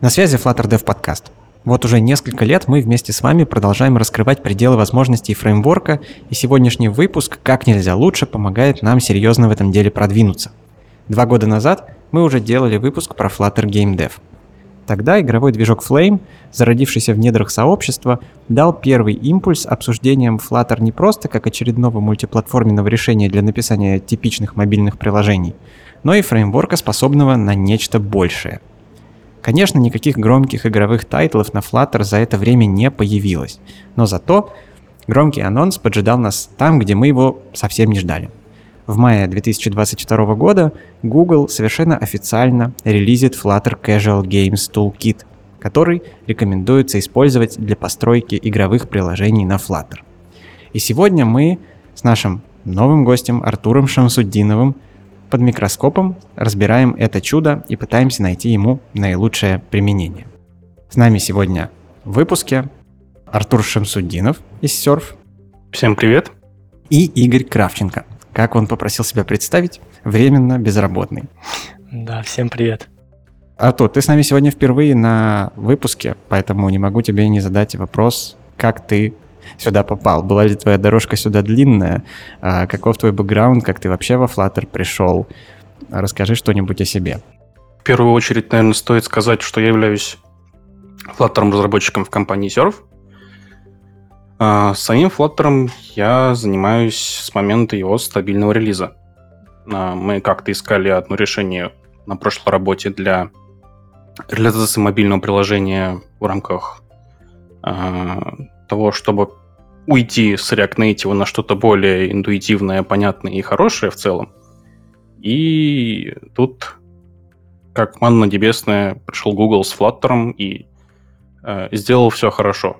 На связи Flutter Dev Podcast. Вот уже несколько лет мы вместе с вами продолжаем раскрывать пределы возможностей фреймворка, и сегодняшний выпуск как нельзя лучше помогает нам серьезно в этом деле продвинуться. Два года назад мы уже делали выпуск про Flutter Game Dev. Тогда игровой движок Flame, зародившийся в недрах сообщества, дал первый импульс обсуждением Flutter не просто как очередного мультиплатформенного решения для написания типичных мобильных приложений, но и фреймворка, способного на нечто большее – Конечно, никаких громких игровых тайтлов на Flutter за это время не появилось, но зато громкий анонс поджидал нас там, где мы его совсем не ждали. В мае 2022 года Google совершенно официально релизит Flutter Casual Games Toolkit, который рекомендуется использовать для постройки игровых приложений на Flutter. И сегодня мы с нашим новым гостем Артуром Шамсуддиновым под микроскопом разбираем это чудо и пытаемся найти ему наилучшее применение. С нами сегодня в выпуске Артур Шамсуддинов из Surf. Всем привет. И Игорь Кравченко. Как он попросил себя представить, временно безработный. Да, всем привет. Артур, ты с нами сегодня впервые на выпуске, поэтому не могу тебе не задать вопрос, как ты сюда попал? Была ли твоя дорожка сюда длинная? А, каков твой бэкграунд? Как ты вообще во Flutter пришел? Расскажи что-нибудь о себе. В первую очередь, наверное, стоит сказать, что я являюсь Flutter разработчиком в компании Surf. А, самим Flutter я занимаюсь с момента его стабильного релиза. А, мы как-то искали одно решение на прошлой работе для реализации мобильного приложения в рамках того, чтобы уйти с React Native на что-то более интуитивное, понятное и хорошее в целом. И тут, как манна небесная, пришел Google с Flutter и э, сделал все хорошо.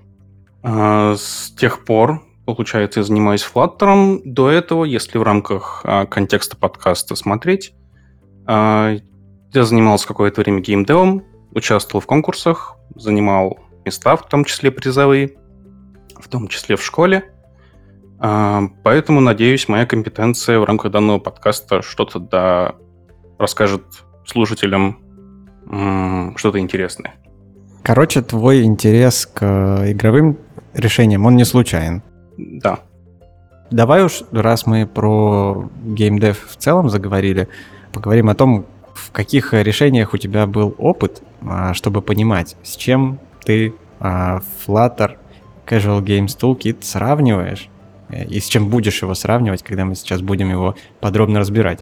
Э, с тех пор, получается, я занимаюсь Flutter. До этого, если в рамках э, контекста подкаста смотреть, э, я занимался какое-то время геймдевом, участвовал в конкурсах, занимал места, в том числе призовые – в том числе в школе. А, поэтому, надеюсь, моя компетенция в рамках данного подкаста что-то да расскажет слушателям что-то интересное. Короче, твой интерес к игровым решениям, он не случайен. Да. Давай уж, раз мы про геймдев в целом заговорили, поговорим о том, в каких решениях у тебя был опыт, а, чтобы понимать, с чем ты а, Flutter Casual Games Toolkit сравниваешь? Э, и с чем будешь его сравнивать, когда мы сейчас будем его подробно разбирать?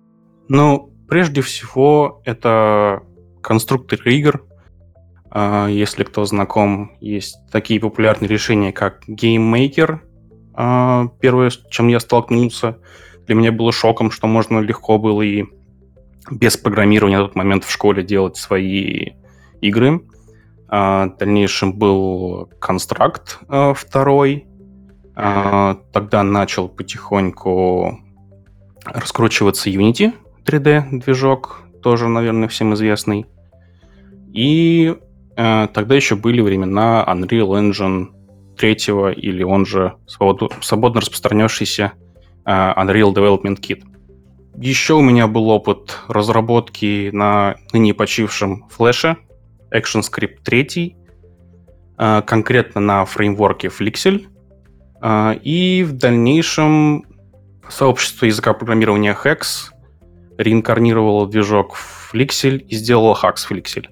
Ну, прежде всего, это конструктор игр. А, если кто знаком, есть такие популярные решения, как Game Maker. А, первое, с чем я столкнулся, для меня было шоком, что можно легко было и без программирования на тот момент в школе делать свои игры. А, в дальнейшем был констракт а, второй. А, тогда начал потихоньку раскручиваться Unity 3D движок, тоже, наверное, всем известный. И тогда еще были времена Unreal Engine 3 или он же свободно, свободно распространявшийся Unreal Development Kit. Еще у меня был опыт разработки на ныне почившем флеше ActionScript 3, а, конкретно на фреймворке Flixel, а, и в дальнейшем сообщество языка программирования Hex реинкарнировало движок в Flixel и сделало Hax Flixel.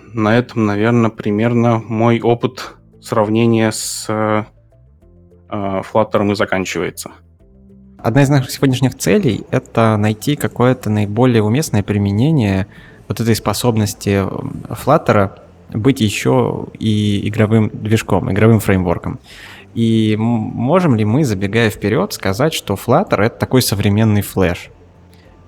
На этом, наверное, примерно мой опыт сравнения с э, Flutter и заканчивается. Одна из наших сегодняшних целей — это найти какое-то наиболее уместное применение вот этой способности Flutter быть еще и игровым движком, игровым фреймворком. И можем ли мы, забегая вперед, сказать, что Flutter — это такой современный флеш?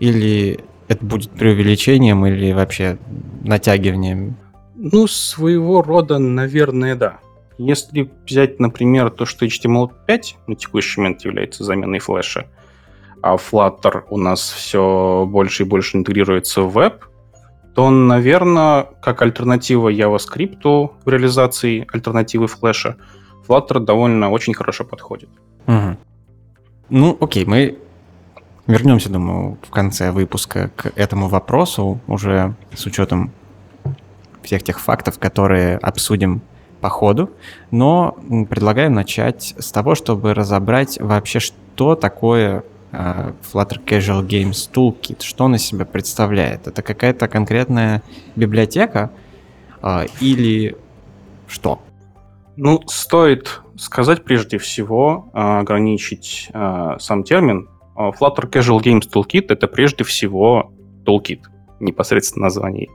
Или это будет преувеличением или вообще натягиванием? Ну, своего рода, наверное, да. Если взять, например, то, что HTML5 на текущий момент является заменой флеша, а Flutter у нас все больше и больше интегрируется в веб, то, наверное, как альтернатива JavaScript в реализации альтернативы флеша, Flutter довольно очень хорошо подходит. Угу. Ну, окей, мы вернемся, думаю, в конце выпуска к этому вопросу, уже с учетом всех тех фактов, которые обсудим по ходу, но предлагаю начать с того, чтобы разобрать вообще, что такое Flutter Casual Games Toolkit, что он из себя представляет. Это какая-то конкретная библиотека uh, или что? Ну, стоит сказать прежде всего, uh, ограничить сам термин. Flutter Casual Games Toolkit — это прежде всего toolkit, непосредственно название,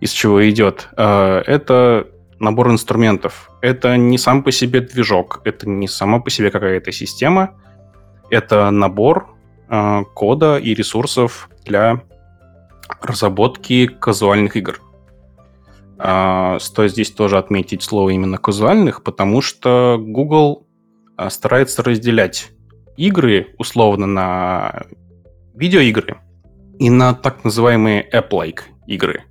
из чего идет. Это набор инструментов. Это не сам по себе движок, это не сама по себе какая-то система, это набор э, кода и ресурсов для разработки казуальных игр. Э, стоит здесь тоже отметить слово именно казуальных, потому что Google э, старается разделять игры условно на видеоигры и на так называемые app-like игры.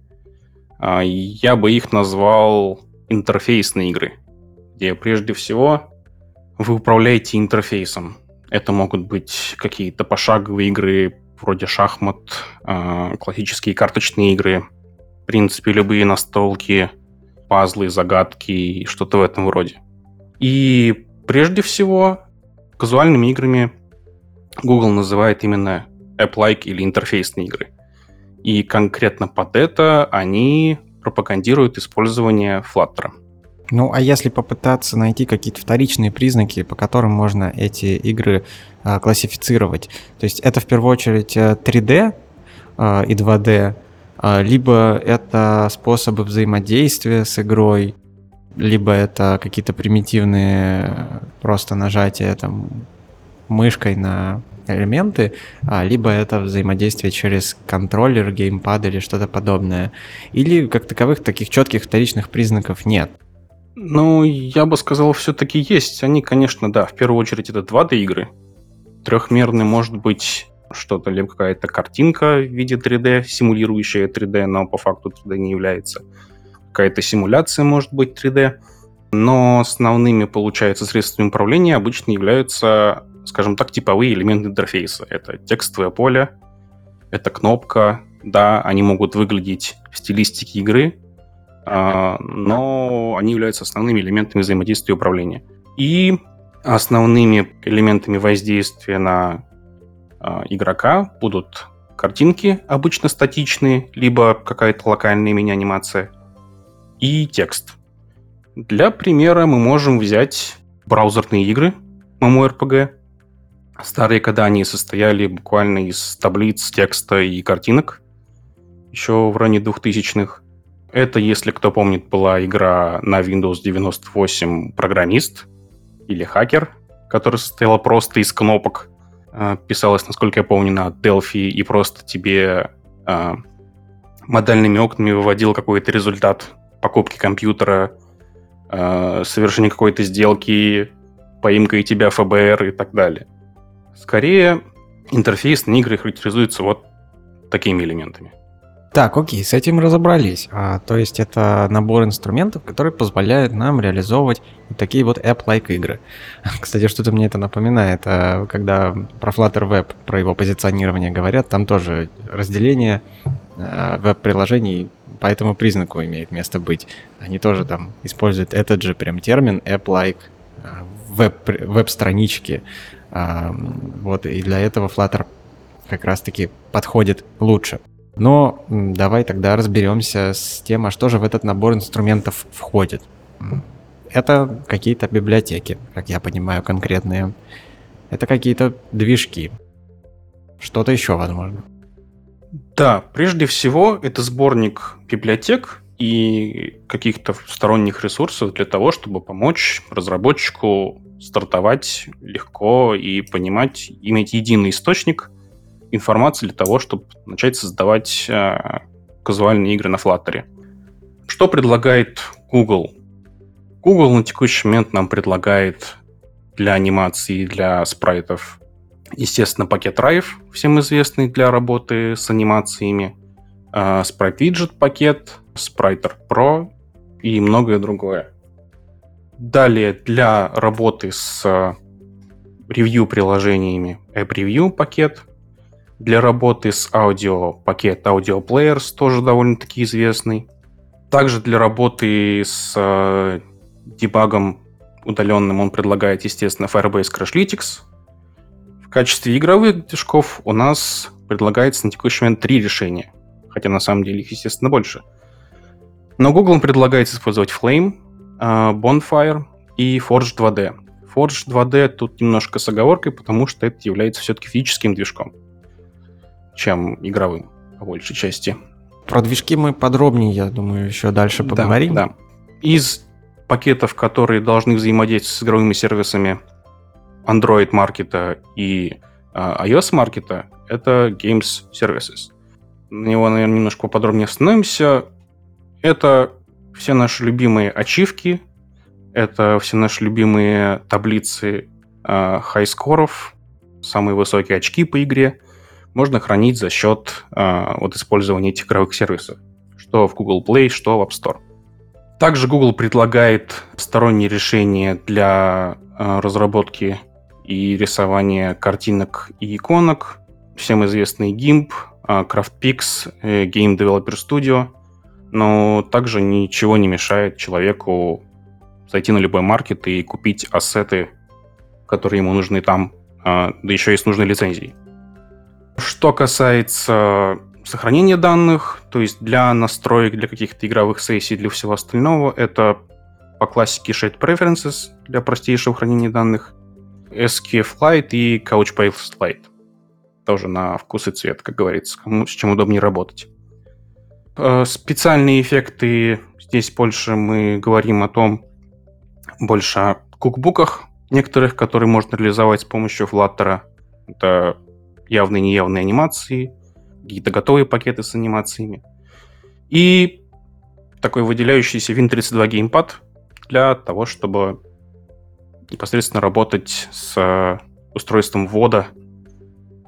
Я бы их назвал интерфейсные игры, где прежде всего вы управляете интерфейсом. Это могут быть какие-то пошаговые игры, вроде шахмат, э, классические карточные игры, в принципе, любые настолки, пазлы, загадки и что-то в этом роде. И прежде всего, казуальными играми Google называет именно app-like или интерфейсные игры. И конкретно под это они пропагандирует использование Flutter. Ну, а если попытаться найти какие-то вторичные признаки, по которым можно эти игры а, классифицировать, то есть это в первую очередь 3D э, а, и 2D, а, либо это способы взаимодействия с игрой, либо это какие-то примитивные просто нажатия там мышкой на элементы, а, либо это взаимодействие через контроллер, геймпад или что-то подобное. Или как таковых таких четких вторичных признаков нет. Ну, я бы сказал, все-таки есть. Они, конечно, да, в первую очередь это 2D игры. Трехмерный может быть что-то, либо какая-то картинка в виде 3D, симулирующая 3D, но по факту 3D не является. Какая-то симуляция может быть 3D. Но основными, получается, средствами управления обычно являются скажем так, типовые элементы интерфейса. Это текстовое поле, это кнопка, да, они могут выглядеть в стилистике игры, но они являются основными элементами взаимодействия и управления. И основными элементами воздействия на а, игрока будут картинки, обычно статичные, либо какая-то локальная мини-анимация, и текст. Для примера мы можем взять браузерные игры, MMORPG, Старые кода, они состояли буквально из таблиц, текста и картинок, еще в районе 2000-х. Это, если кто помнит, была игра на Windows 98 «Программист» или «Хакер», которая состояла просто из кнопок. А, писалась, насколько я помню, на Delphi и просто тебе а, модальными окнами выводил какой-то результат покупки компьютера, а, совершения какой-то сделки, поимкой тебя ФБР и так далее. Скорее, интерфейсные игры характеризуются вот такими элементами. Так, окей, с этим разобрались. А, то есть это набор инструментов, которые позволяют нам реализовывать такие вот app-like игры. Кстати, что-то мне это напоминает, а, когда про Flutter Web, про его позиционирование говорят, там тоже разделение а, веб-приложений по этому признаку имеет место быть. Они тоже там используют этот же прям термин app-like а, веб-странички. Вот, и для этого Flutter как раз-таки подходит лучше. Но давай тогда разберемся с тем, а что же в этот набор инструментов входит. Это какие-то библиотеки, как я понимаю, конкретные. Это какие-то движки. Что-то еще, возможно. Да, прежде всего, это сборник библиотек и каких-то сторонних ресурсов для того, чтобы помочь разработчику стартовать легко и понимать, иметь единый источник информации для того, чтобы начать создавать э, казуальные игры на Flutter. Что предлагает Google? Google на текущий момент нам предлагает для анимации, для спрайтов, естественно, пакет Rive, всем известный для работы с анимациями, э, Widget пакет, Spriter Pro и многое другое. Далее для работы с э, ревью-приложениями App Review пакет. Для работы с аудио пакет Audio Players тоже довольно-таки известный. Также для работы с э, дебагом удаленным он предлагает, естественно, Firebase Crashlytics. В качестве игровых движков у нас предлагается на текущий момент три решения, хотя на самом деле их, естественно, больше. Но Google предлагает использовать Flame, э, Bonfire и Forge 2D. Forge 2D тут немножко с оговоркой, потому что это является все-таки физическим движком, чем игровым, по большей части. Про движки мы подробнее, я думаю, еще дальше поговорим. Да, да. Из пакетов, которые должны взаимодействовать с игровыми сервисами Android маркета и uh, iOS маркета, это Games Services. На него, наверное, немножко подробнее остановимся. Это все наши любимые ачивки, это все наши любимые таблицы uh, хай-скоров, самые высокие очки по игре можно хранить за счет uh, вот использования этих игровых сервисов, что в Google Play, что в App Store. Также Google предлагает сторонние решения для э, разработки и рисования картинок и иконок. Всем известный GIMP, э, CraftPix, э, Game Developer Studio. Но также ничего не мешает человеку зайти на любой маркет и купить ассеты, которые ему нужны там, да еще и с нужной лицензией. Что касается сохранение данных, то есть для настроек, для каких-то игровых сессий, для всего остального, это по классике Shared Preferences для простейшего хранения данных, SQFlite и Couchbase Lite. Тоже на вкус и цвет, как говорится, кому с чем удобнее работать. Э, специальные эффекты, здесь больше мы говорим о том, больше о кукбуках некоторых, которые можно реализовать с помощью Flutter. Это явные и неявные анимации, какие-то готовые пакеты с анимациями. И такой выделяющийся Win32 геймпад для того, чтобы непосредственно работать с устройством ввода,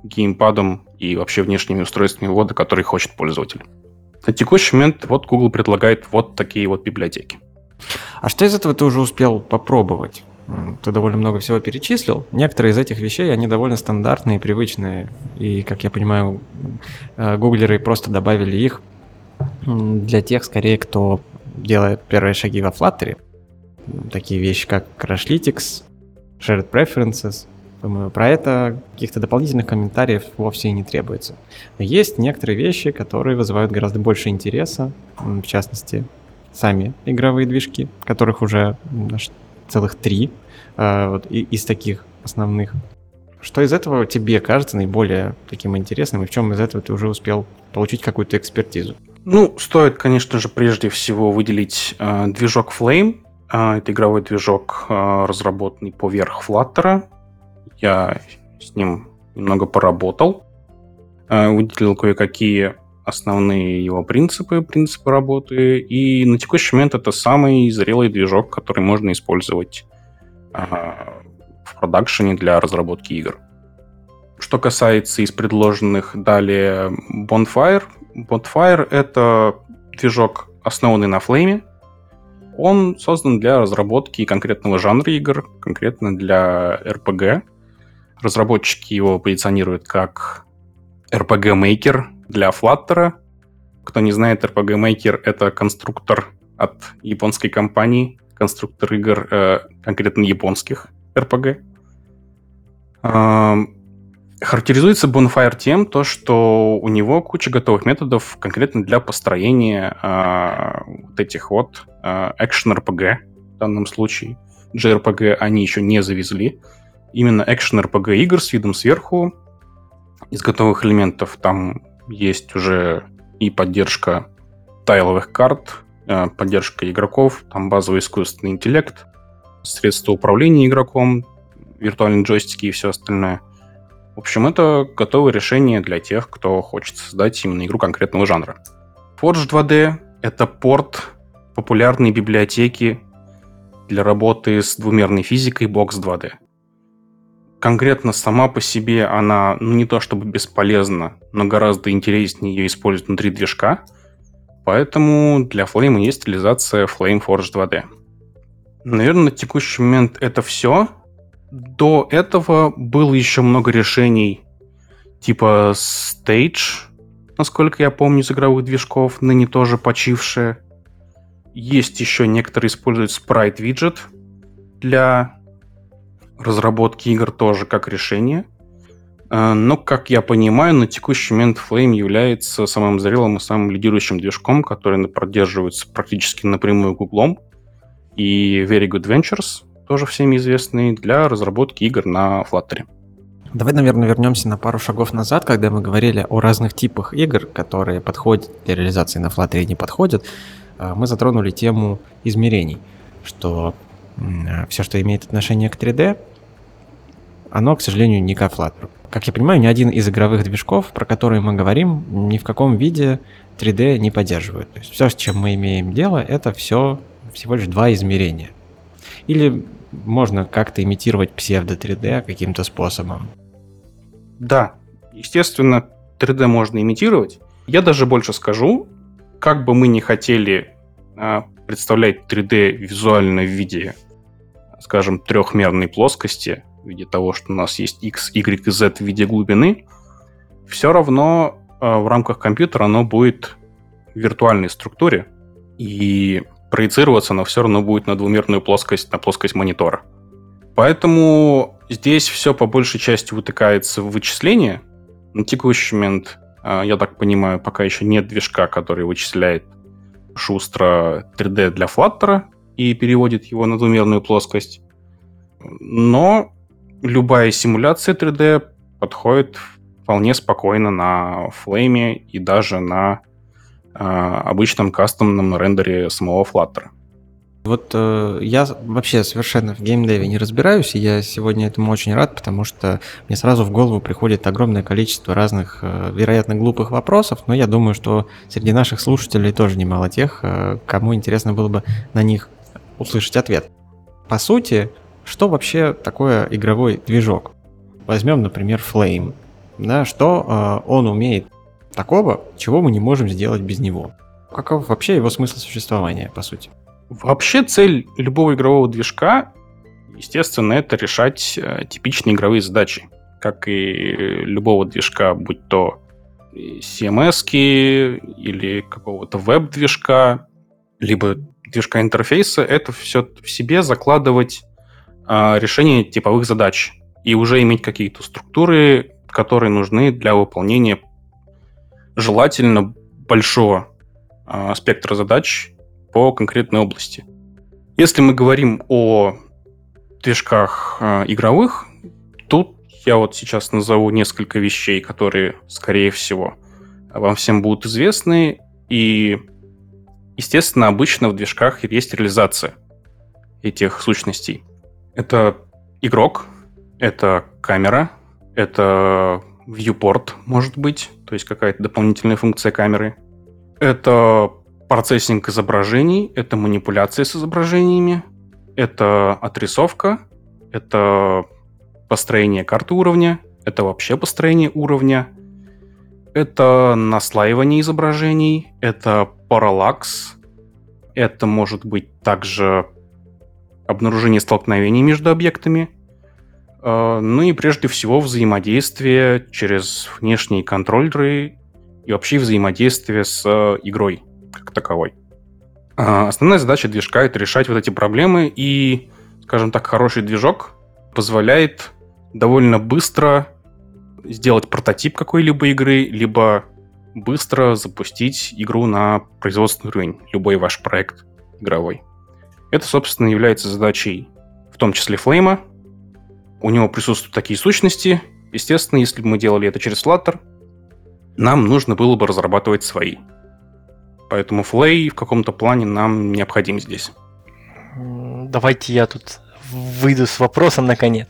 геймпадом и вообще внешними устройствами ввода, которые хочет пользователь. На текущий момент вот Google предлагает вот такие вот библиотеки. А что из этого ты уже успел попробовать? Ты довольно много всего перечислил. Некоторые из этих вещей, они довольно стандартные, привычные. И, как я понимаю, э, гуглеры просто добавили их для тех, скорее, кто делает первые шаги во Flutter. Такие вещи, как Crashlytics, Shared Preferences. Думаю, про это каких-то дополнительных комментариев вовсе и не требуется. Но есть некоторые вещи, которые вызывают гораздо больше интереса, в частности, сами игровые движки, которых уже целых три э, вот, из таких основных. Что из этого тебе кажется наиболее таким интересным, и в чем из этого ты уже успел получить какую-то экспертизу? Ну, стоит, конечно же, прежде всего выделить э, движок Flame. Э, это игровой движок, э, разработанный поверх Flutter. Я с ним немного поработал. Э, выделил кое-какие основные его принципы, принципы работы, и на текущий момент это самый зрелый движок, который можно использовать а, в продакшене для разработки игр. Что касается из предложенных далее Bonfire, Bonfire — это движок, основанный на Flame. Он создан для разработки конкретного жанра игр, конкретно для RPG. Разработчики его позиционируют как RPG-мейкер, для Flutter. Кто не знает, RPG Maker — это конструктор от японской компании, конструктор игр э, конкретно японских RPG. Э, характеризуется Bonfire тем, то, что у него куча готовых методов конкретно для построения э, вот этих вот э, Action RPG в данном случае. JRPG они еще не завезли. Именно Action RPG игр с видом сверху из готовых элементов. Там есть уже и поддержка тайловых карт, э, поддержка игроков, там базовый искусственный интеллект, средства управления игроком, виртуальные джойстики и все остальное. В общем, это готовое решение для тех, кто хочет создать именно игру конкретного жанра. Forge 2D — это порт популярной библиотеки для работы с двумерной физикой Box 2D конкретно сама по себе она ну, не то чтобы бесполезна, но гораздо интереснее ее использовать внутри движка. Поэтому для Flame есть реализация Flame Forge 2D. Наверное, на текущий момент это все. До этого было еще много решений типа Stage, насколько я помню, из игровых движков, ныне тоже почившие. Есть еще некоторые используют Sprite Widget для разработки игр тоже как решение. А, но, как я понимаю, на текущий момент Flame является самым зрелым и самым лидирующим движком, который поддерживается практически напрямую Гуглом. И Very Good Ventures, тоже всеми известный, для разработки игр на Flutter. Давай, наверное, вернемся на пару шагов назад, когда мы говорили о разных типах игр, которые подходят для реализации на Flutter и не подходят. А, мы затронули тему измерений, что все, что имеет отношение к 3D, оно, к сожалению, не к Flutter. Как я понимаю, ни один из игровых движков, про которые мы говорим, ни в каком виде 3D не поддерживают. То есть все, с чем мы имеем дело, это все всего лишь два измерения. Или можно как-то имитировать псевдо-3D каким-то способом. Да, естественно, 3D можно имитировать. Я даже больше скажу, как бы мы не хотели а, представлять 3D визуально в виде, скажем, трехмерной плоскости, в виде того, что у нас есть x, y и z в виде глубины, все равно а, в рамках компьютера оно будет в виртуальной структуре, и проецироваться оно все равно будет на двумерную плоскость, на плоскость монитора. Поэтому здесь все по большей части вытыкается в вычисление. На текущий момент, а, я так понимаю, пока еще нет движка, который вычисляет шустро 3D для Flutter и переводит его на двумерную плоскость. Но любая симуляция 3D подходит вполне спокойно на Flame и даже на э, обычном кастомном рендере самого Flutter. Вот э, я вообще совершенно в геймдеве не разбираюсь, и я сегодня этому очень рад, потому что мне сразу в голову приходит огромное количество разных, э, вероятно, глупых вопросов, но я думаю, что среди наших слушателей тоже немало тех, э, кому интересно было бы на них услышать ответ. По сути, что вообще такое игровой движок? Возьмем, например, Flame. Да, что э, он умеет такого, чего мы не можем сделать без него? Каков вообще его смысл существования, по сути? Вообще цель любого игрового движка, естественно, это решать э, типичные игровые задачи. Как и любого движка, будь то CMS или какого-то веб-движка, либо движка интерфейса, это все в себе закладывать решение типовых задач и уже иметь какие-то структуры, которые нужны для выполнения желательно большого а, спектра задач по конкретной области. Если мы говорим о движках э, игровых, тут я вот сейчас назову несколько вещей, которые, скорее всего, вам всем будут известны. И, естественно, обычно в движках есть реализация этих сущностей. Это игрок, это камера, это viewport, может быть, то есть какая-то дополнительная функция камеры. Это процессинг изображений, это манипуляция с изображениями, это отрисовка, это построение карты уровня, это вообще построение уровня, это наслаивание изображений, это параллакс, это может быть также обнаружение столкновений между объектами, э, ну и прежде всего взаимодействие через внешние контроллеры и вообще взаимодействие с э, игрой как таковой. А, основная задача движка — это решать вот эти проблемы, и, скажем так, хороший движок позволяет довольно быстро сделать прототип какой-либо игры, либо быстро запустить игру на производственный уровень, любой ваш проект игровой. Это, собственно, является задачей в том числе Flame. У него присутствуют такие сущности. Естественно, если бы мы делали это через Flutter, нам нужно было бы разрабатывать свои. Поэтому флей в каком-то плане нам необходим здесь. Давайте я тут выйду с вопросом наконец.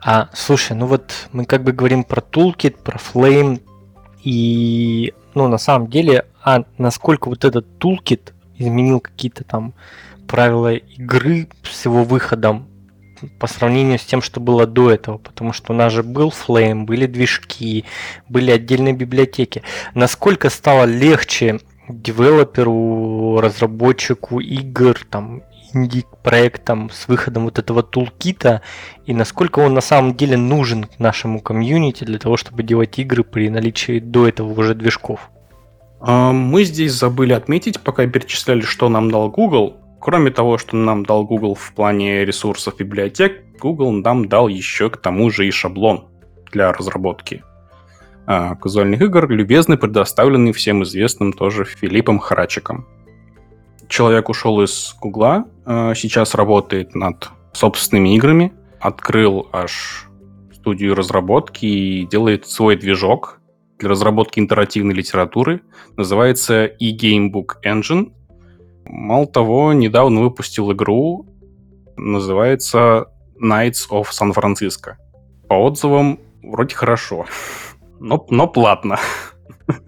А, слушай, ну вот мы как бы говорим про Toolkit, про Flame, и, ну, на самом деле, а насколько вот этот Toolkit изменил какие-то там правила игры с его выходом по сравнению с тем, что было до этого, потому что у нас же был Flame, были движки, были отдельные библиотеки. Насколько стало легче девелоперу, разработчику игр, там, инди-проектам с выходом вот этого тулкита, и насколько он на самом деле нужен нашему комьюнити для того, чтобы делать игры при наличии до этого уже движков? А, мы здесь забыли отметить, пока перечисляли, что нам дал Google. Кроме того, что нам дал Google в плане ресурсов библиотек, Google нам дал еще к тому же и шаблон для разработки а, казуальных игр, любезно предоставленный всем известным тоже Филиппом Харачиком. Человек ушел из Гугла, а, сейчас работает над собственными играми, открыл аж студию разработки и делает свой движок для разработки интерактивной литературы. Называется eGamebook Engine. Мало того, недавно выпустил игру, называется Knights of San Francisco. По отзывам вроде хорошо, но, но платно.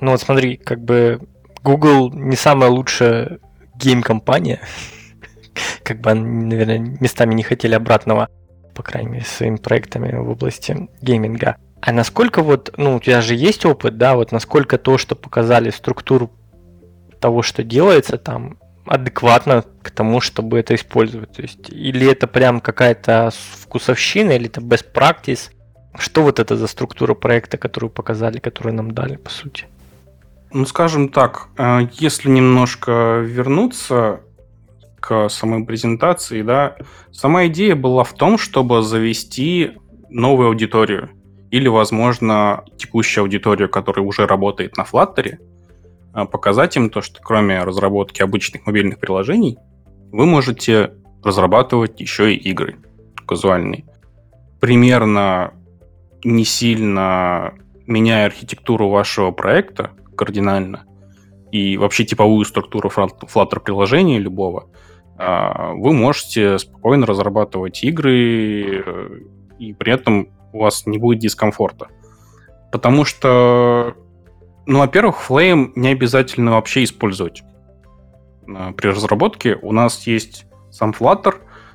Ну вот смотри, как бы Google не самая лучшая гейм-компания. Как бы они, наверное, местами не хотели обратного, по крайней мере, своими проектами в области гейминга. А насколько вот, ну, у тебя же есть опыт, да, вот насколько то, что показали структуру того, что делается там, адекватно к тому, чтобы это использовать? То есть, или это прям какая-то вкусовщина, или это best practice? Что вот это за структура проекта, которую показали, которую нам дали, по сути? Ну, скажем так, э, если немножко вернуться к самой презентации, да, сама идея была в том, чтобы завести новую аудиторию или, возможно, текущую аудиторию, которая уже работает на Flutter, показать им то, что кроме разработки обычных мобильных приложений, вы можете разрабатывать еще и игры казуальные. Примерно не сильно меняя архитектуру вашего проекта кардинально и вообще типовую структуру Flutter приложения любого, а, вы можете спокойно разрабатывать игры э, и при этом у вас не будет дискомфорта. Потому что ну, во-первых, Flame не обязательно вообще использовать э, при разработке. У нас есть сам Flutter,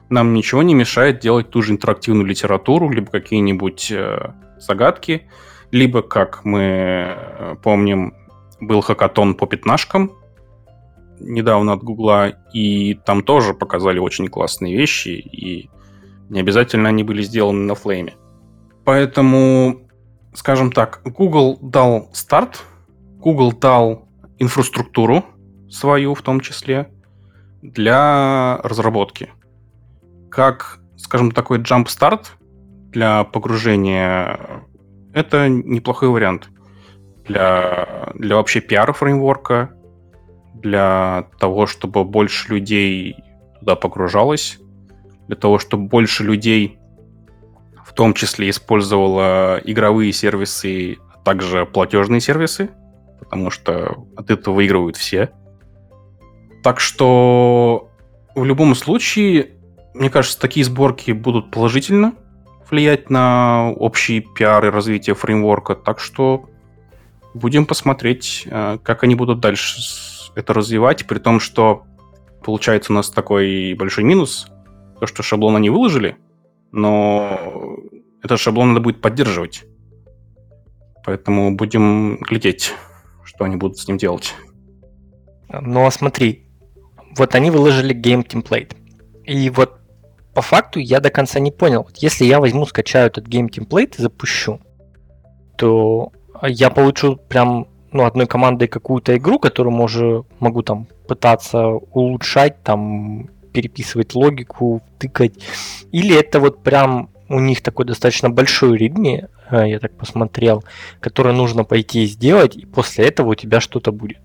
нам ничего не мешает делать ту же интерактивную литературу, либо какие-нибудь э, загадки, либо, как мы э, помним, был хакатон по пятнашкам недавно от Гугла, и там тоже показали очень классные вещи, и не обязательно они были сделаны на Flame. Поэтому, скажем так, Google дал старт Google дал инфраструктуру свою в том числе для разработки. Как, скажем, такой jump start для погружения это неплохой вариант для, для вообще пиара фреймворка, для того, чтобы больше людей туда погружалось, для того, чтобы больше людей в том числе использовало игровые сервисы, а также платежные сервисы, потому что от этого выигрывают все. Так что в любом случае, мне кажется, такие сборки будут положительно влиять на общий пиар и развитие фреймворка. Так что будем посмотреть, э, как они будут дальше это развивать, при том, что получается у нас такой большой минус, то, что шаблон они выложили, но этот шаблон надо будет поддерживать. Поэтому будем глядеть что они будут с ним делать. А смотри, вот они выложили game template. И вот по факту я до конца не понял. Если я возьму, скачаю этот game template и запущу, то я получу прям ну, одной командой какую-то игру, которую можу, могу там пытаться улучшать, там переписывать логику, тыкать. Или это вот прям у них такой достаточно большой ритми, э, я так посмотрел, который нужно пойти и сделать, и после этого у тебя что-то будет.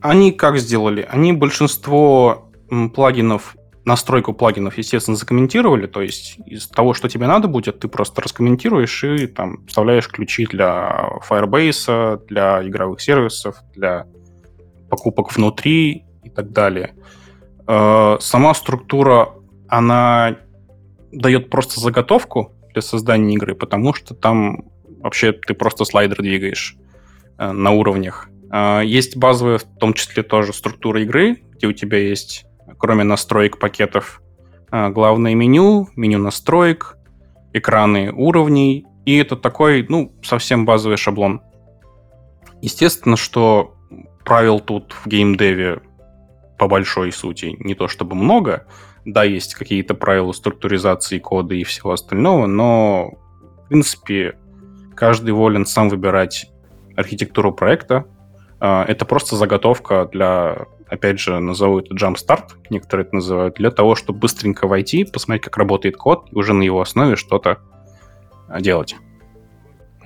Они как сделали? Они большинство плагинов, настройку плагинов, естественно, закомментировали, то есть из того, что тебе надо будет, ты просто раскомментируешь и там вставляешь ключи для Firebase, для игровых сервисов, для покупок внутри и так далее. Э, сама структура, она дает просто заготовку для создания игры, потому что там вообще ты просто слайдер двигаешь э, на уровнях. Э, есть базовая, в том числе тоже структура игры, где у тебя есть, кроме настроек пакетов, э, главное меню, меню настроек, экраны уровней, и это такой, ну, совсем базовый шаблон. Естественно, что правил тут в геймдеве по большой сути не то чтобы много, да, есть какие-то правила структуризации кода и всего остального, но, в принципе, каждый волен сам выбирать архитектуру проекта, А, это просто заготовка для, опять же, назову это jumpstart, некоторые это называют, для того, чтобы быстренько войти, посмотреть, как работает код, и уже на его основе что-то а, делать.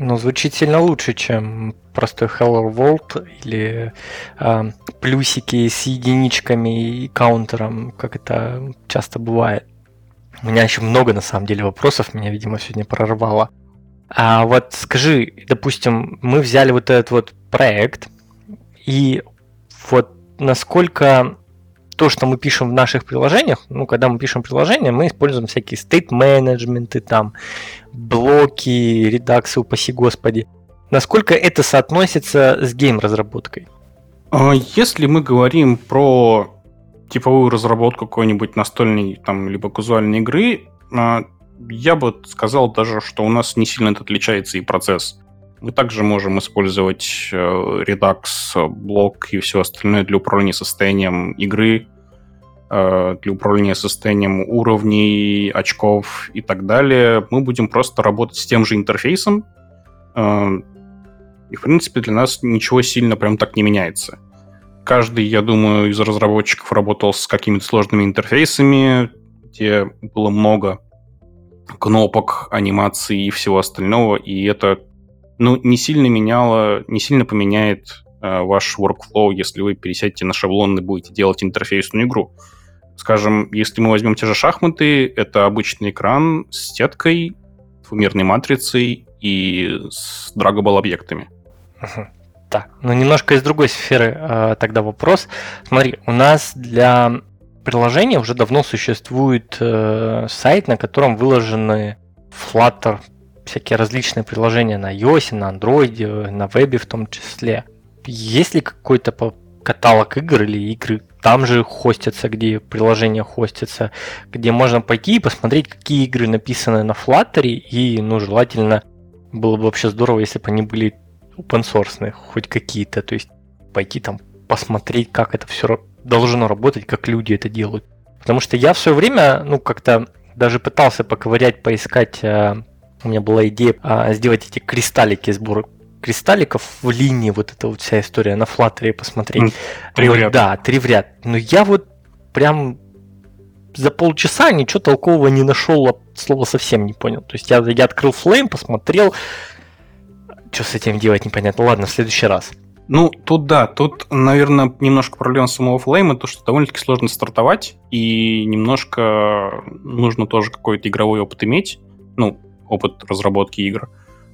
Ну, звучит сильно лучше, чем простой Hello World или э, плюсики с единичками и каунтером, как это часто бывает. У меня еще много, на самом деле, вопросов, меня, видимо, сегодня прорвало. А вот скажи, допустим, мы взяли вот этот вот проект, и вот насколько то, что мы пишем в наших приложениях, ну, когда мы пишем приложение, мы используем всякие стейт-менеджменты, там, блоки, редаксы, упаси господи. Насколько это соотносится с гейм-разработкой? А если мы говорим про типовую разработку какой-нибудь настольной там, либо казуальной игры, а, я бы сказал даже, что у нас не сильно это отличается и процесс. Мы также можем использовать э, Redux, блок и все остальное для управления состоянием игры, э, для управления состоянием уровней, очков и так далее. Мы будем просто работать с тем же интерфейсом, э, и, в принципе, для нас ничего сильно прям так не меняется. Каждый, я думаю, из разработчиков работал с какими-то сложными интерфейсами, где было много кнопок, анимаций и всего остального, и это ну, не сильно меняло, не сильно поменяет э, ваш workflow, если вы пересядете на шаблон и будете делать интерфейсную игру. Скажем, если мы возьмем те же шахматы, это обычный экран с сеткой, двумерной матрицей и с драгобал-объектами. Так, ну немножко из другой сферы э, тогда вопрос. Смотри, у нас для приложения уже давно существует э, сайт, на котором выложены Flutter всякие различные приложения на iOS, на Android, на вебе в том числе. Есть ли какой-то каталог игр или игры там же хостятся, где приложения хостятся, где можно пойти и посмотреть, какие игры написаны на Flutter, и, ну, желательно было бы вообще здорово, если бы они были open source, хоть какие-то, то есть пойти там посмотреть, как это все должно работать, как люди это делают. Потому что я в свое время, ну, как-то даже пытался поковырять, поискать э, у меня была идея а, сделать эти кристаллики, сбор кристалликов в линии, вот эта вот вся история на флаттере посмотреть. Три в ряд. Да, три в ряд. Но я вот прям за полчаса ничего толкового не нашел, слова совсем не понял. То есть я, я открыл флейм, посмотрел, что с этим делать непонятно. Ладно, в следующий раз. Ну, тут да, тут, наверное, немножко проблема самого флейма, то, что довольно-таки сложно стартовать, и немножко нужно тоже какой-то игровой опыт иметь. Ну, опыт разработки игр,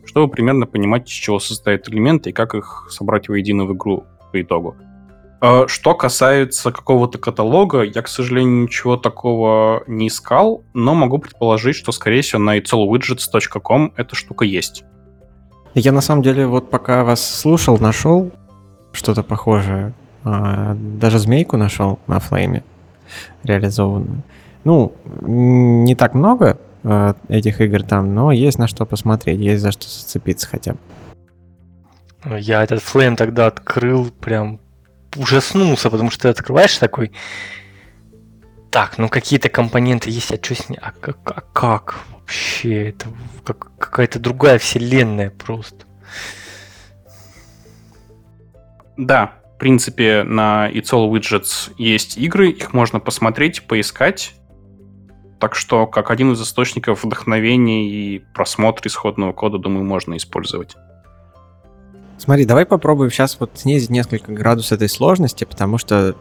чтобы примерно понимать, из чего состоят элементы и как их собрать воедино в игру по итогу. А что касается какого-то каталога, я, к сожалению, ничего такого не искал, но могу предположить, что, скорее всего, на itselwidgets.com эта штука есть. Я, на самом деле, вот пока вас слушал, нашел что-то похожее. А, даже змейку нашел на флейме реализованную. Ну, не так много, этих игр там, но есть на что посмотреть, есть за что зацепиться хотя бы. Я этот флейм тогда открыл, прям ужаснулся, потому что ты открываешь такой, так, ну какие-то компоненты есть, а что с ней, а как, а как вообще, это как, какая-то другая вселенная просто. Да, в принципе, на It's All Widgets есть игры, их можно посмотреть, поискать. Так что, как один из источников вдохновения и просмотра исходного кода, думаю, можно использовать. Смотри, давай попробуем сейчас вот снизить несколько градус этой сложности, потому что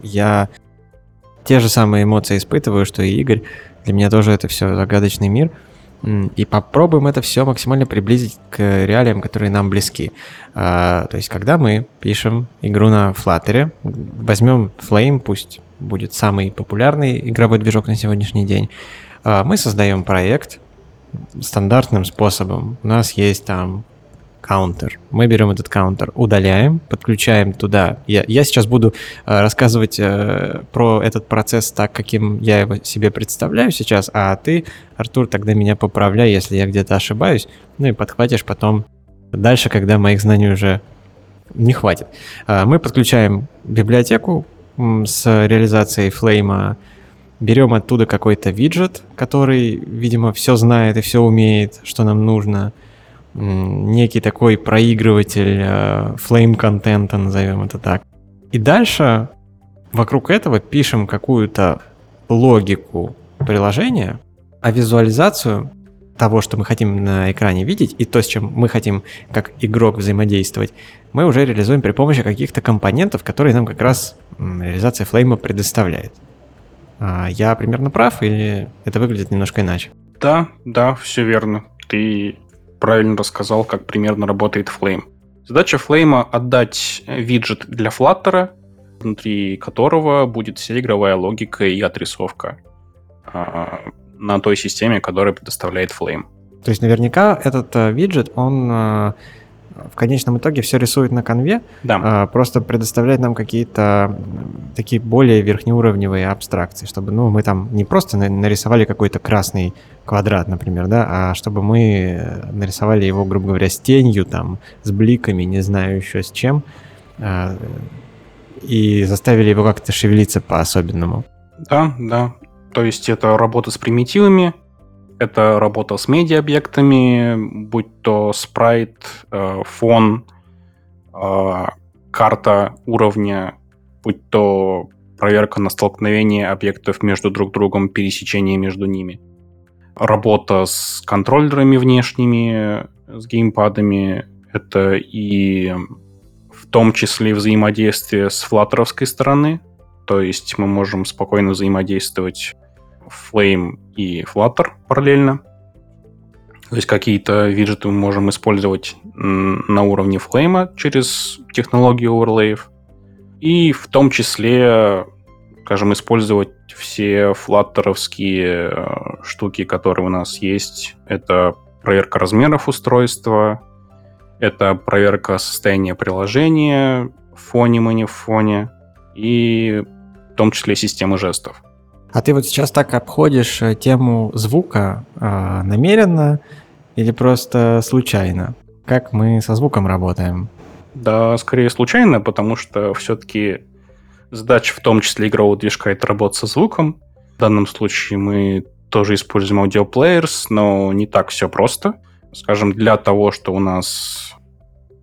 я те же самые эмоции испытываю, что и Игорь. Для меня тоже это все загадочный мир. И попробуем это все максимально приблизить к реалиям, которые нам близки. А, то есть, когда мы пишем игру на Flutter, возьмем Flame, пусть будет самый популярный игровой движок на сегодняшний день. А, мы создаем проект стандартным способом. У нас есть там каунтер. Мы берем этот каунтер, удаляем, подключаем туда. Я, я сейчас буду э, рассказывать э, про этот процесс так, каким я его себе представляю сейчас, а ты, Артур, тогда меня поправляй, если я где-то ошибаюсь, ну и подхватишь потом дальше, когда моих знаний уже не хватит. Э, мы подключаем библиотеку, с реализацией флейма берем оттуда какой-то виджет, который, видимо, все знает и все умеет, что нам нужно. некий такой проигрыватель э, flame контента, назовем это так. И дальше вокруг этого пишем какую-то логику приложения, а визуализацию того, что мы хотим на экране видеть, и то, с чем мы хотим как игрок взаимодействовать, мы уже реализуем при помощи каких-то компонентов, которые нам как раз реализация флейма предоставляет. А я примерно прав или это выглядит немножко иначе? Да, да, все верно. Ты правильно рассказал, как примерно работает Flame. Задача Flame — отдать виджет для Flutter, внутри которого будет вся игровая логика и отрисовка а, на той системе, которая предоставляет Flame. То есть наверняка этот э, виджет, он э, в конечном итоге все рисует на конве, да. э, просто предоставляет нам какие-то такие более верхнеуровневые абстракции, чтобы ну, мы там не просто нарисовали какой-то красный квадрат, например, да, а чтобы мы нарисовали его, грубо говоря, с тенью, там, с бликами, не знаю еще с чем, э, и заставили его как-то шевелиться по-особенному. Да, да. То есть это работа с примитивами, это работа с медиа-объектами, будь то спрайт, э, фон, э, карта уровня, будь то проверка на столкновение объектов между друг другом, пересечение между ними. Работа с контроллерами внешними, с геймпадами. Это и в том числе взаимодействие с флаттеровской стороны. То есть мы можем спокойно взаимодействовать Flame и Flutter параллельно. То есть какие-то виджеты мы можем использовать на уровне Flame через технологию оверлеев. И в том числе, скажем, использовать все флаттеровские э, штуки, которые у нас есть. Это проверка размеров устройства, это проверка состояния приложения в фоне, мы не в фоне, и в том числе системы жестов. А ты вот сейчас так обходишь э, тему звука э, намеренно или просто случайно? Как мы со звуком работаем? Да, скорее случайно, потому что все-таки задача в том числе игрового движка это работать со звуком. В данном случае мы тоже используем players, но не так все просто. Скажем, для того, что у нас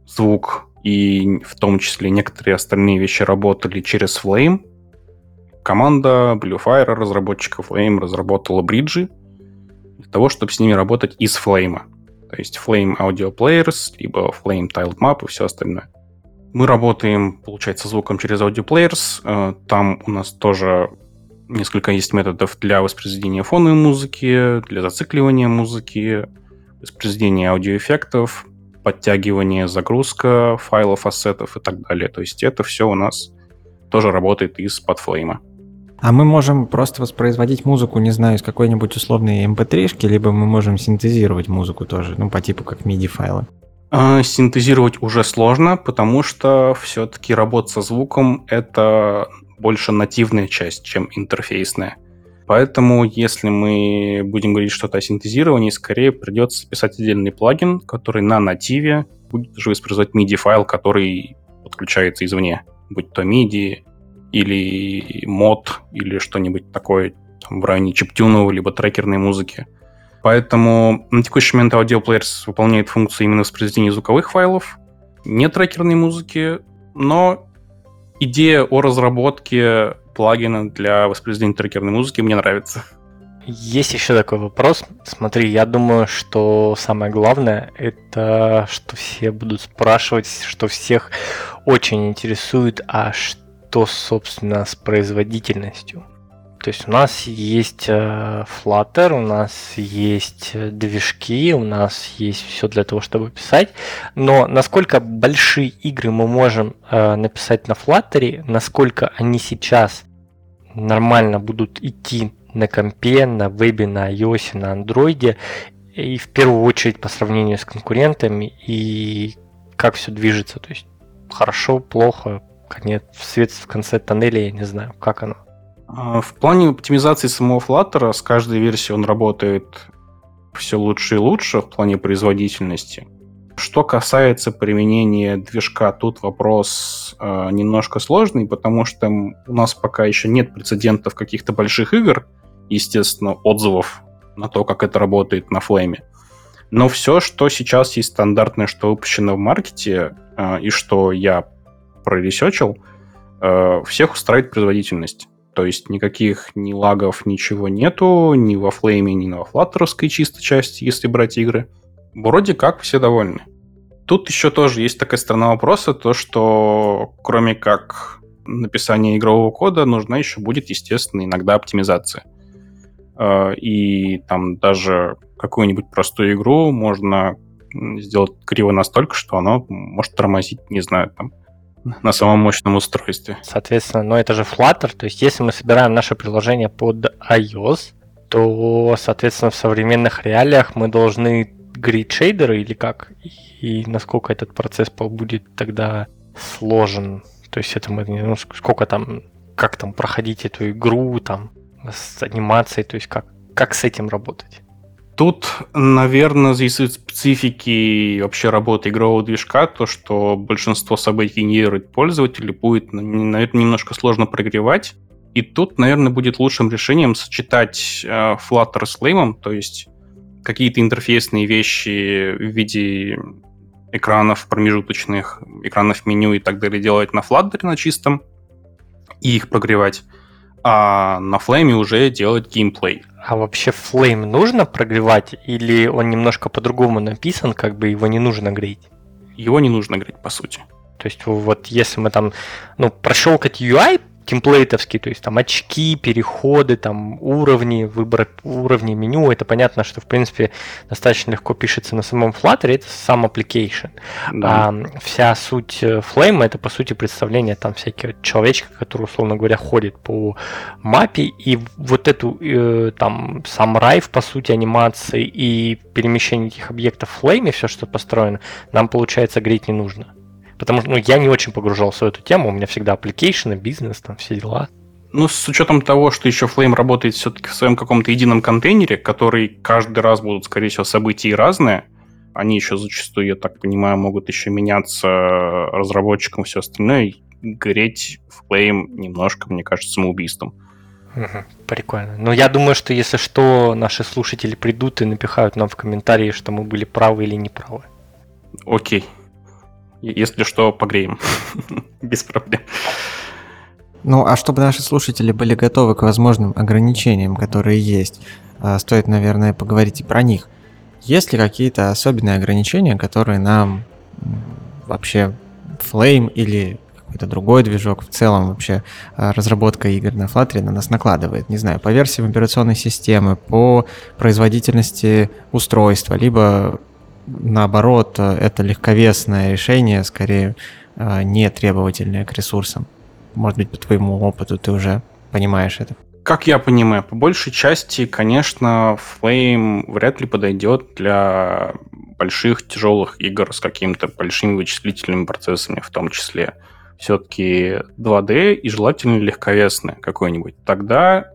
звук и в том числе некоторые остальные вещи работали через Flame, команда Bluefire, разработчиков Flame, разработала бриджи для того, чтобы с ними работать из Flame. То есть Flame Audio Players, либо Flame Tiled Map и все остальное. Мы работаем, получается, звуком через Audio Players. Э, там у нас тоже несколько есть методов для воспроизведения фоновой музыки, для зацикливания музыки, воспроизведения аудиоэффектов, подтягивания, загрузка файлов, ассетов и так далее. То есть это все у нас тоже работает из-под флейма. А мы можем просто воспроизводить музыку, не знаю, из какой-нибудь условной mp3, эм либо мы можем синтезировать музыку тоже, ну, по типу как MIDI-файлы. А, синтезировать уже сложно, потому что все-таки работа со звуком — это больше нативная часть, чем интерфейсная. Поэтому, если мы будем говорить что-то о синтезировании, скорее придется писать отдельный плагин, который на нативе будет же воспроизводить MIDI-файл, который подключается извне, будь то MIDI, или мод, или что-нибудь такое там, в районе чиптюнов, либо трекерной музыки. Поэтому на текущий момент Audio Players выполняет функцию именно воспроизведения звуковых файлов, не трекерной музыки, но идея о разработке плагина для воспроизведения трекерной музыки мне нравится. Есть еще такой вопрос. Смотри, я думаю, что самое главное, это что все будут спрашивать, что всех очень интересует, а что что, собственно, с производительностью. То есть у нас есть э, Flutter, у нас есть э, движки, у нас есть все для того, чтобы писать. Но насколько большие игры мы можем э, написать на Flutter, насколько они сейчас нормально будут идти на компе, на вебе, на iOS, на андроиде, и в первую очередь по сравнению с конкурентами, и как все движется. То есть хорошо, плохо, конец, свет в конце тоннеля, я не знаю, как оно. А, в плане оптимизации самого Flutter с каждой версией он работает все лучше и лучше в плане производительности. Что касается применения движка, тут вопрос э, немножко сложный, потому что у нас пока еще нет прецедентов каких-то больших игр, естественно, отзывов на то, как это работает на флейме. Но все, что сейчас есть стандартное, что выпущено в маркете, э, и что я проресечил, э, всех устраивает производительность. То есть никаких ни лагов, ничего нету, ни во флейме, ни на флаттеровской чистой части, если брать игры. Вроде как все довольны. Тут еще тоже есть такая сторона вопроса, то что кроме как написания игрового кода, нужна еще будет, естественно, иногда оптимизация. Э, и там даже какую-нибудь простую игру можно сделать криво настолько, что оно может тормозить, не знаю, там, на самом мощном устройстве. Соответственно, но это же Flutter, то есть если мы собираем наше приложение под iOS, то, соответственно, в современных реалиях мы должны грид шейдеры или как? И насколько этот процесс будет тогда сложен? То есть это мы, ну, сколько там, как там проходить эту игру, там, с анимацией, то есть как, как с этим работать? Тут, наверное, от специфики вообще работы игрового движка, то, что большинство событий генерирует пользователь, будет, наверное, немножко сложно прогревать. И тут, наверное, будет лучшим решением сочетать э, Flutter с Flame, то есть какие-то интерфейсные вещи в виде экранов промежуточных, экранов меню и так далее делать на Flutter на чистом и их прогревать а на Flame уже делать геймплей. А вообще Flame нужно прогревать или он немножко по-другому написан, как бы его не нужно греть? Его не нужно греть, по сути. То есть вот если мы там, ну, прощелкать UI темплейтовский, то есть там очки, переходы, там уровни, выбор уровней меню, это понятно, что в принципе достаточно легко пишется на самом Flutter, это сам application. Да. А вся суть э, Flame это по сути представление там всяких человечка, который, условно говоря, ходит по мапе, и вот эту э, там сам райв, по сути, анимации и перемещение этих объектов в Flame, все, что построено, нам получается греть не нужно. Потому что ну, я не очень погружался в эту тему, у меня всегда application, бизнес, там все дела. Ну, с учетом того, что еще Flame работает все-таки в своем каком-то едином контейнере, который каждый раз будут, скорее всего, события разные, они еще зачастую, я так понимаю, могут еще меняться разработчикам и все остальное, гореть Flame немножко, мне кажется, самоубийством. Угу, прикольно. Но я думаю, что если что, наши слушатели придут и напихают нам в комментарии, что мы были правы или неправы. Окей. Если что, погреем. Без проблем. Ну, а чтобы наши слушатели были готовы к возможным ограничениям, которые есть, а, стоит, наверное, поговорить и про них. Есть ли какие-то особенные ограничения, которые нам вообще Flame или какой-то другой движок, в целом вообще а, разработка игр на Flutter на нас накладывает, не знаю, по версиям операционной системы, по производительности устройства, либо наоборот, это легковесное решение, скорее э, не требовательное к ресурсам. Может быть, по твоему опыту ты уже понимаешь это. Как я понимаю, по большей части, конечно, Flame вряд ли подойдет для больших тяжелых игр с какими-то большими вычислительными процессами в том числе. Все-таки 2D и желательно легковесное какое-нибудь. Тогда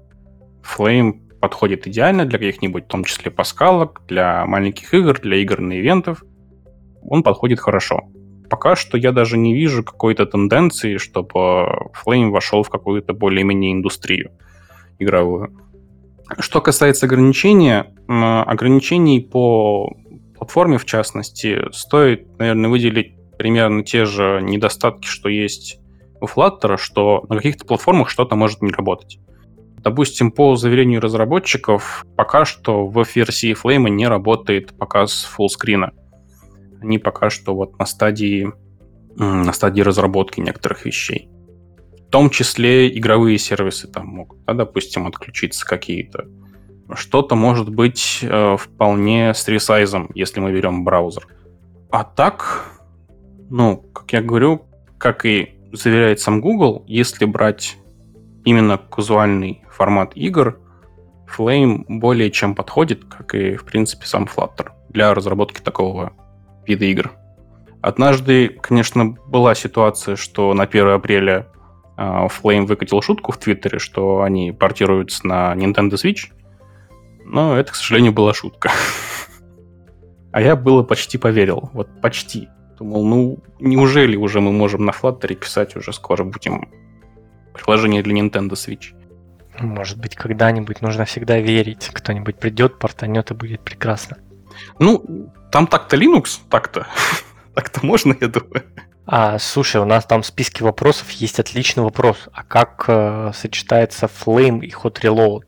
Flame подходит идеально для каких-нибудь, в том числе паскалок, для маленьких игр, для игр на ивентов. Он подходит хорошо. Пока что я даже не вижу какой-то тенденции, чтобы Flame вошел в какую-то более-менее индустрию игровую. Что касается ограничения, ограничений по платформе, в частности, стоит, наверное, выделить примерно те же недостатки, что есть у Flutter, что на каких-то платформах что-то может не работать. Допустим, по заверению разработчиков, пока что в версии Flame не работает показ фуллскрина. Они пока что вот на стадии, на стадии разработки некоторых вещей. В том числе игровые сервисы там могут, да, допустим, отключиться какие-то. Что-то может быть э, вполне с ресайзом, если мы берем браузер. А так, ну, как я говорю, как и заверяет сам Google, если брать именно казуальный формат игр, Flame более чем подходит, как и, в принципе, сам Flutter для разработки такого вида игр. Однажды, конечно, была ситуация, что на 1 апреля uh, Flame выкатил шутку в Твиттере, что они портируются на Nintendo Switch, но это, к сожалению, была шутка. А я было почти поверил, вот почти. Думал, ну, неужели уже мы можем на Flutter писать уже скоро будем приложение для Nintendo Switch. Может быть, когда-нибудь нужно всегда верить. Кто-нибудь придет, портанет и будет прекрасно. Ну, там так-то Linux, так-то. Так-то можно, я думаю. А, слушай, у нас там в списке вопросов есть отличный вопрос. А как э, сочетается Flame и Hot Reload?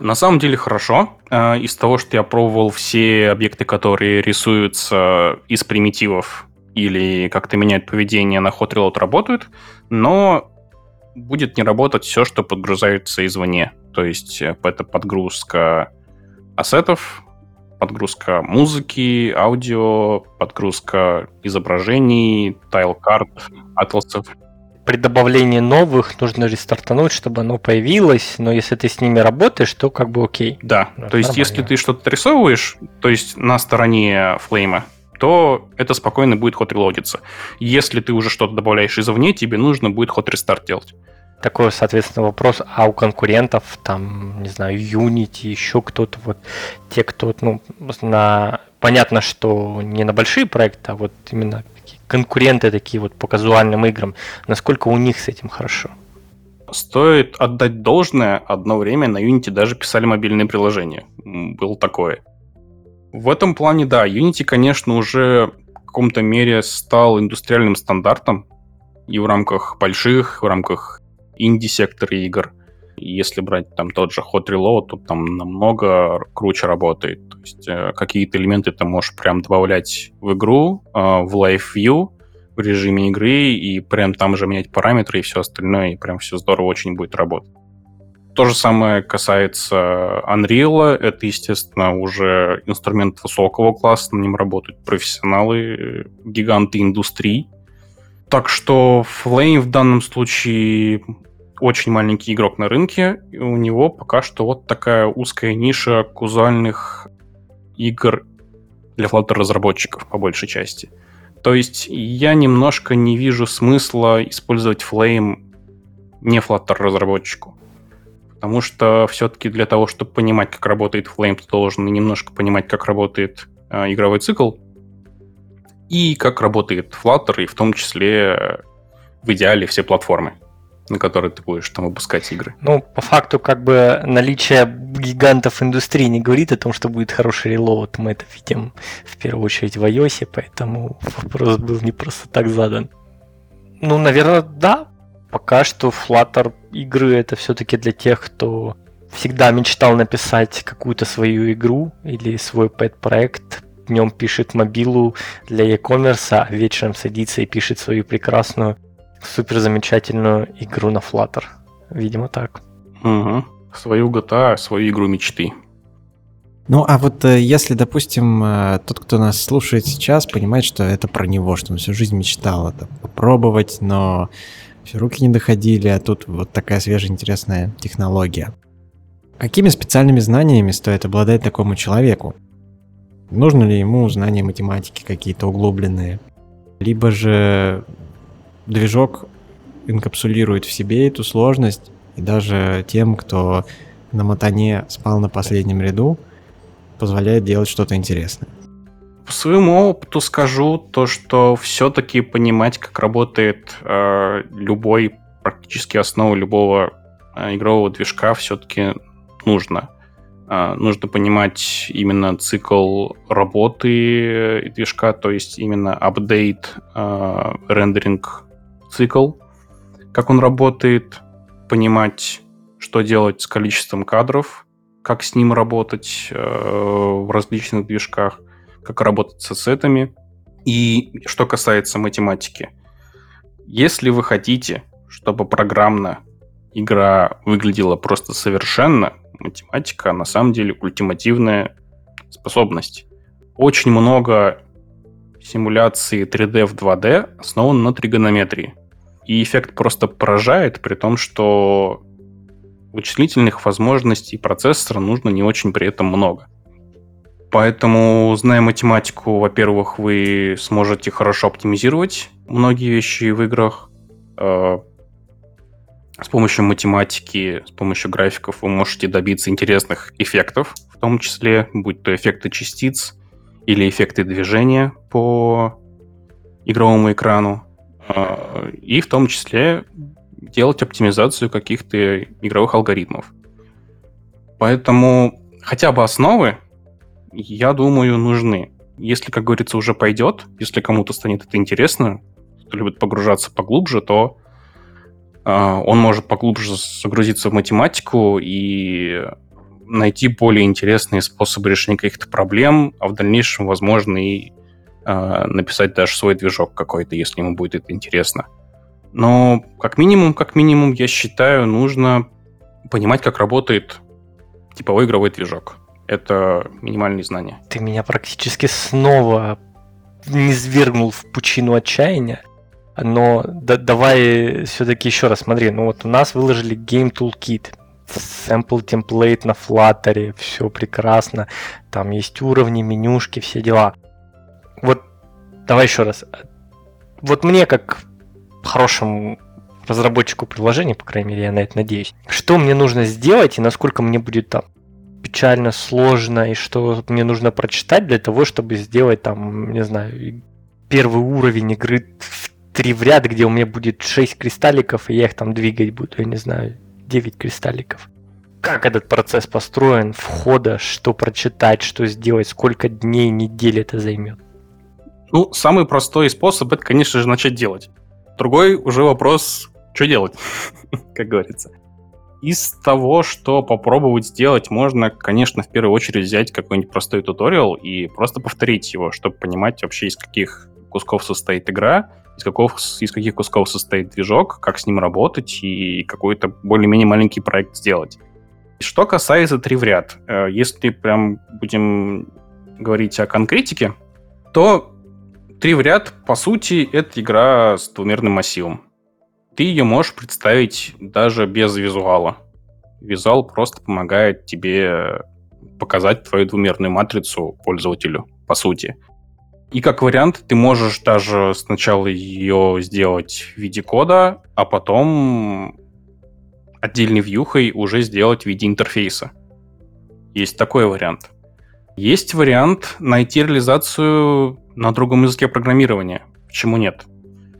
На самом деле хорошо. Э, из того, что я пробовал все объекты, которые рисуются из примитивов или как-то меняют поведение на Hot Reload, работают, но будет не работать все, что подгрузается извне. То есть э, это подгрузка ассетов, подгрузка музыки, аудио, подгрузка изображений, тайл-карт, атласов. При добавлении новых нужно рестартануть, чтобы оно появилось, но если ты с ними работаешь, то как бы окей. Да, ну, то есть нормально. если ты что-то рисовываешь, то есть на стороне флейма, то это спокойно будет ход релодиться. Если ты уже что-то добавляешь извне, тебе нужно будет ход рестарт делать. Такой, соответственно, вопрос, а у конкурентов, там, не знаю, Unity, еще кто-то, вот те, кто, ну, на... Понятно, что не на большие проекты, а вот именно конкуренты такие вот по казуальным играм, насколько у них с этим хорошо? Стоит отдать должное, одно время на Unity даже писали мобильные приложения. Было такое. В этом плане, да, Unity, конечно, уже в каком-то мере стал индустриальным стандартом и в рамках больших, в рамках инди-сектора игр. Если брать там тот же Hot Reload, то там намного круче работает. То есть э, какие-то элементы ты можешь прям добавлять в игру, э, в Live View, в режиме игры, и прям там же менять параметры и все остальное, и прям все здорово очень будет работать. То же самое касается Unreal. Это, естественно, уже инструмент высокого класса, на нем работают профессионалы, гиганты индустрии. Так что Flame в данном случае очень маленький игрок на рынке, и у него пока что вот такая узкая ниша кузальных игр для Flutter-разработчиков, по большей части. То есть я немножко не вижу смысла использовать Flame не Flutter-разработчику. Потому что все-таки для того, чтобы понимать, как работает Flame, ты должен немножко понимать, как работает э, игровой цикл, и как работает Flutter, и в том числе в идеале все платформы на которые ты будешь там выпускать игры. Ну, по факту, как бы наличие гигантов индустрии не говорит о том, что будет хороший релоуд. Мы это видим в первую очередь в iOS, поэтому вопрос был не просто так задан. Ну, наверное, да. Пока что Flutter игры это все-таки для тех, кто всегда мечтал написать какую-то свою игру или свой пэт-проект, днем пишет мобилу для e-commerce, а вечером садится и пишет свою прекрасную супер замечательную игру на Flutter. Видимо, так. Угу. Свою GTA, свою игру мечты. Ну, а вот э, если, допустим, э, тот, кто нас слушает сейчас, понимает, что это про него, что он всю жизнь мечтал это попробовать, но все руки не доходили, а тут вот такая свежая интересная технология. Какими специальными знаниями стоит обладать такому человеку? Нужно ли ему знания математики какие-то углубленные? Либо же движок инкапсулирует в себе эту сложность, и даже тем, кто на мотане спал на последнем ряду, позволяет делать что-то интересное. По своему опыту скажу то, что все-таки понимать, как работает э, любой, практически основа любого э, игрового движка все-таки нужно. Э, нужно понимать именно цикл работы движка, то есть именно апдейт, э, рендеринг цикл, как он работает, понимать, что делать с количеством кадров, как с ним работать э, в различных движках, как работать с ассетами. И что касается математики, если вы хотите, чтобы программно игра выглядела просто совершенно, математика на самом деле ультимативная способность. Очень много симуляции 3D в 2D основан на тригонометрии. И эффект просто поражает, при том, что вычислительных возможностей процессора нужно не очень при этом много. Поэтому, зная математику, во-первых, вы сможете хорошо оптимизировать многие вещи в играх. Э, с помощью математики, с помощью графиков вы можете добиться интересных эффектов, в том числе, будь то эффекты частиц или эффекты движения по игровому экрану. А, и в том числе делать оптимизацию каких-то игровых алгоритмов. Поэтому хотя бы основы я думаю, нужны. Если, как говорится, уже пойдет, если кому-то станет это интересно, кто любит погружаться поглубже, то э, он может поглубже загрузиться в математику и найти более интересные способы решения каких-то проблем, а в дальнейшем, возможно, и э, написать даже свой движок какой-то, если ему будет это интересно. Но как минимум, как минимум, я считаю, нужно понимать, как работает типовой игровой движок. Это минимальные знания. Ты меня практически снова не свергнул в пучину отчаяния. Но да, давай все-таки еще раз смотри. Ну вот у нас выложили Game Toolkit. Sample темплейт на Flutter, все прекрасно. Там есть уровни, менюшки, все дела. Вот давай еще раз. Вот мне как хорошему разработчику приложения, по крайней мере, я на это надеюсь. Что мне нужно сделать и насколько мне будет там печально, сложно, и что мне нужно прочитать для того, чтобы сделать там, не знаю, первый уровень игры в три в ряд, где у меня будет 6 кристалликов, и я их там двигать буду, я не знаю, 9 кристалликов. Как этот процесс построен, входа, что прочитать, что сделать, сколько дней, недель это займет? Ну, самый простой способ это, конечно же, начать делать. Другой уже вопрос, что делать, как говорится. Из того, что попробовать сделать, можно, конечно, в первую очередь взять какой-нибудь простой туториал и просто повторить его, чтобы понимать вообще, из каких кусков состоит игра, из, каков, из каких кусков состоит движок, как с ним работать и какой-то более-менее маленький проект сделать. Что касается три в ряд, э, если прям будем говорить о конкретике, то три в ряд, по сути, это игра с двумерным массивом ты ее можешь представить даже без визуала. Визуал просто помогает тебе показать твою двумерную матрицу пользователю, по сути. И как вариант, ты можешь даже сначала ее сделать в виде кода, а потом отдельной вьюхой уже сделать в виде интерфейса. Есть такой вариант. Есть вариант найти реализацию на другом языке программирования. Почему нет?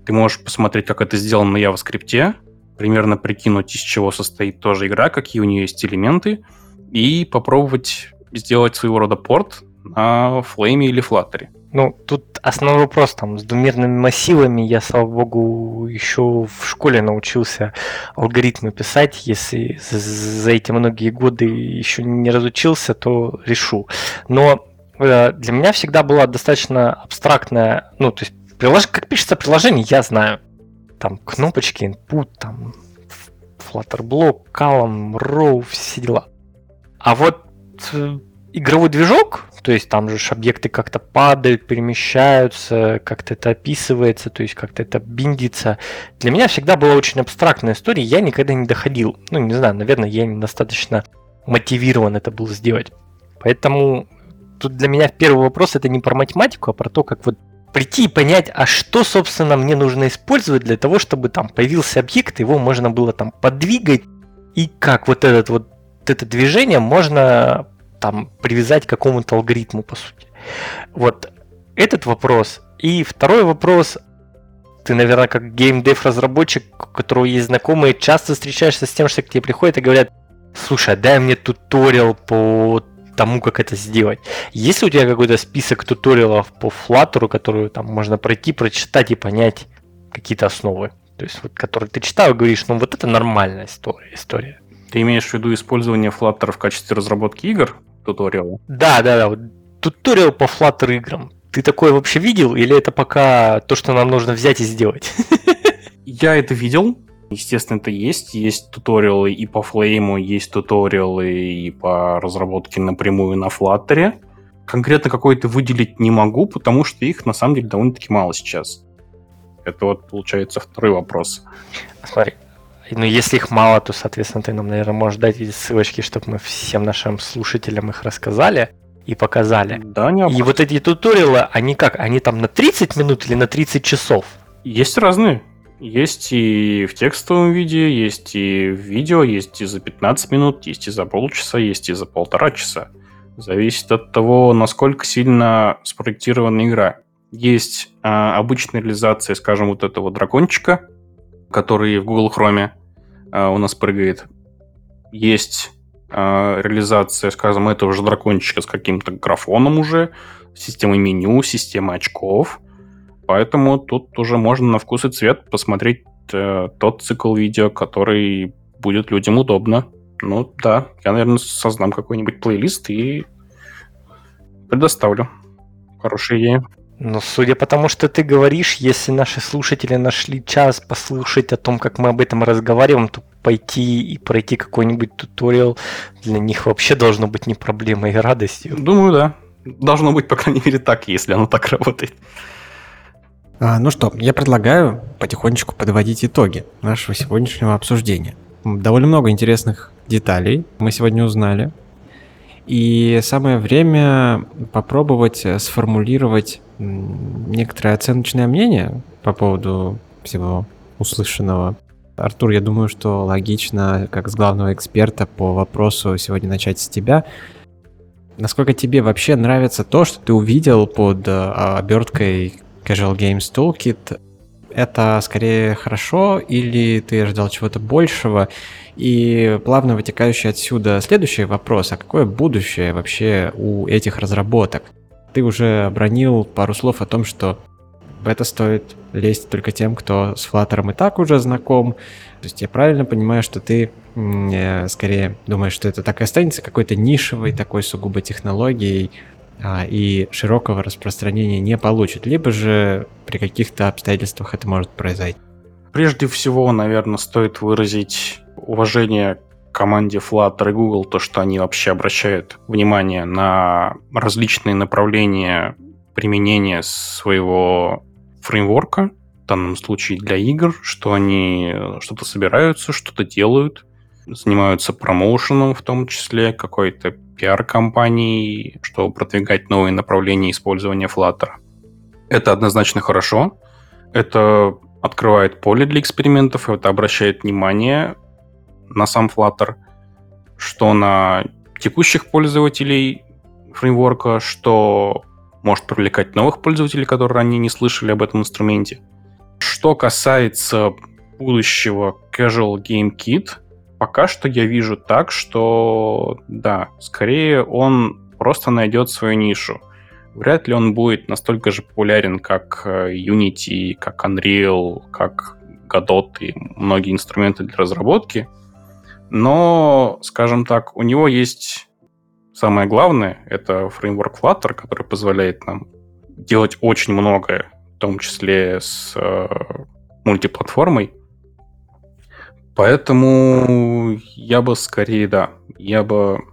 Ты можешь посмотреть, как это сделано на JavaScript, примерно прикинуть, из чего состоит тоже игра, какие у нее есть элементы, и попробовать сделать своего рода порт на Flame или Flutter. Ну, тут основной вопрос там с двумерными массивами. Я, слава богу, еще в школе научился алгоритмы писать. Если за эти многие годы еще не разучился, то решу. Но для меня всегда была достаточно абстрактная, ну, то есть Прилож... Как пишется приложение, я знаю. Там кнопочки, input, там Flutterblok, Column, Row, все дела. А вот э, игровой движок, то есть там же объекты как-то падают, перемещаются, как-то это описывается, то есть как-то это биндится. Для меня всегда была очень абстрактная история, я никогда не доходил. Ну, не знаю, наверное, я недостаточно мотивирован это был сделать. Поэтому тут для меня первый вопрос это не про математику, а про то, как вот прийти и понять, а что, собственно, мне нужно использовать для того, чтобы там появился объект, его можно было там подвигать, и как вот этот вот это движение можно там привязать к какому-то алгоритму, по сути. Вот этот вопрос. И второй вопрос, ты, наверное, как геймдев разработчик, у которого есть знакомые, часто встречаешься с тем, что к тебе приходят и говорят, слушай, а дай мне туториал по тому, как это сделать. Есть ли у тебя какой-то список туториалов по Flutter, которую там можно пройти, прочитать и понять какие-то основы? То есть, вот, которые ты читал и говоришь, ну вот это нормальная история. история. Ты имеешь в виду использование Flutter в качестве разработки игр? Туториал? Да, да, да. Вот, туториал по Flutter играм. Ты такое вообще видел, или это пока то, что нам нужно взять и сделать? Я это видел, Естественно, это есть. Есть туториалы и по Flame, есть туториалы и по разработке напрямую на Flutter. Конкретно какой-то выделить не могу, потому что их на самом деле довольно-таки мало сейчас. Это вот получается второй вопрос. Смотри, ну если их мало, то, соответственно, ты нам, наверное, можешь дать эти ссылочки, чтобы мы всем нашим слушателям их рассказали и показали. Да, не И вот эти туториалы, они как? Они там на 30 минут или на 30 часов? Есть разные. Есть и в текстовом виде, есть и в видео, есть и за 15 минут, есть и за полчаса, есть и за полтора часа. Зависит от того, насколько сильно спроектирована игра. Есть а, обычная реализация, скажем, вот этого дракончика, который в Google Chrome а, у нас прыгает. Есть э, реализация, скажем, этого же дракончика с каким-то графоном уже, системой меню, системой очков. Поэтому тут уже можно на вкус и цвет посмотреть э, тот цикл видео, который будет людям удобно. Ну да, я, наверное, создам какой-нибудь плейлист и предоставлю. Хорошая идея. Ну, судя по тому, что ты говоришь, если наши слушатели нашли час послушать о том, как мы об этом разговариваем, то пойти и пройти какой-нибудь туториал для них вообще должно быть не проблемой и радостью. Думаю, да. Должно быть, по крайней мере, так, если оно так работает. А, ну что, я предлагаю потихонечку подводить итоги нашего сегодняшнего обсуждения. Довольно много интересных деталей мы сегодня узнали. И самое время попробовать сформулировать некоторое оценочное мнение по поводу всего услышанного. Артур, я думаю, что логично, как с главного эксперта по вопросу сегодня начать с тебя. Насколько тебе вообще нравится то, что ты увидел под а, оберткой Casual Games Toolkit? Это скорее хорошо или ты ожидал чего-то большего? И плавно вытекающий отсюда следующий вопрос, а какое будущее вообще у этих разработок? Ты уже обронил пару слов о том, что в это стоит лезть только тем, кто с Flutter и так уже знаком. То есть я правильно понимаю, что ты э, скорее думаешь, что это так и останется какой-то нишевой такой сугубо технологией, и широкого распространения не получит, либо же при каких-то обстоятельствах это может произойти. Прежде всего, наверное, стоит выразить уважение команде Flutter и Google, то, что они вообще обращают внимание на различные направления применения своего фреймворка, в данном случае для игр, что они что-то собираются, что-то делают, занимаются промоушеном в том числе, какой-то пиар-компанией, чтобы продвигать новые направления использования Flutter. Это однозначно хорошо. Это открывает поле для экспериментов, это обращает внимание на сам Flutter, что на текущих пользователей фреймворка, что может привлекать новых пользователей, которые ранее не слышали об этом инструменте. Что касается будущего Casual Game Kit, пока что я вижу так, что да, скорее он просто найдет свою нишу. Вряд ли он будет настолько же популярен, как э, Unity, как Unreal, как Godot и многие инструменты для разработки. Но, скажем так, у него есть самое главное, это фреймворк Flutter, который позволяет нам делать очень многое, в том числе с э, мультиплатформой. Поэтому я бы скорее, да, я бы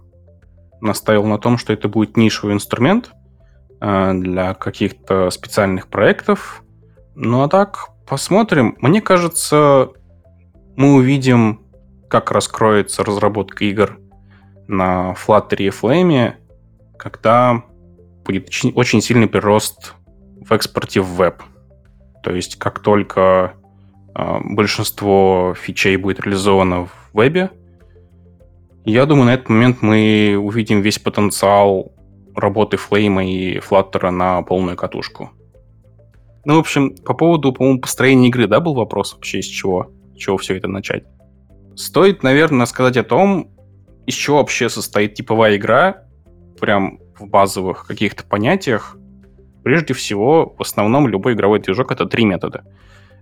наставил на том, что это будет нишевый инструмент э, для каких-то специальных проектов. Ну а так, посмотрим. Мне кажется, мы увидим как раскроется разработка игр на Flutter и Flame, когда будет очень сильный прирост в экспорте в веб. То есть как только большинство фичей будет реализовано в вебе, я думаю, на этот момент мы увидим весь потенциал работы Flame и Flutter на полную катушку. Ну, в общем, по поводу, по-моему, построения игры, да, был вопрос вообще, из чего? С чего все это начать? Стоит, наверное, сказать о том, из чего вообще состоит типовая игра, прям в базовых каких-то понятиях. Прежде всего, в основном любой игровой движок — это три метода.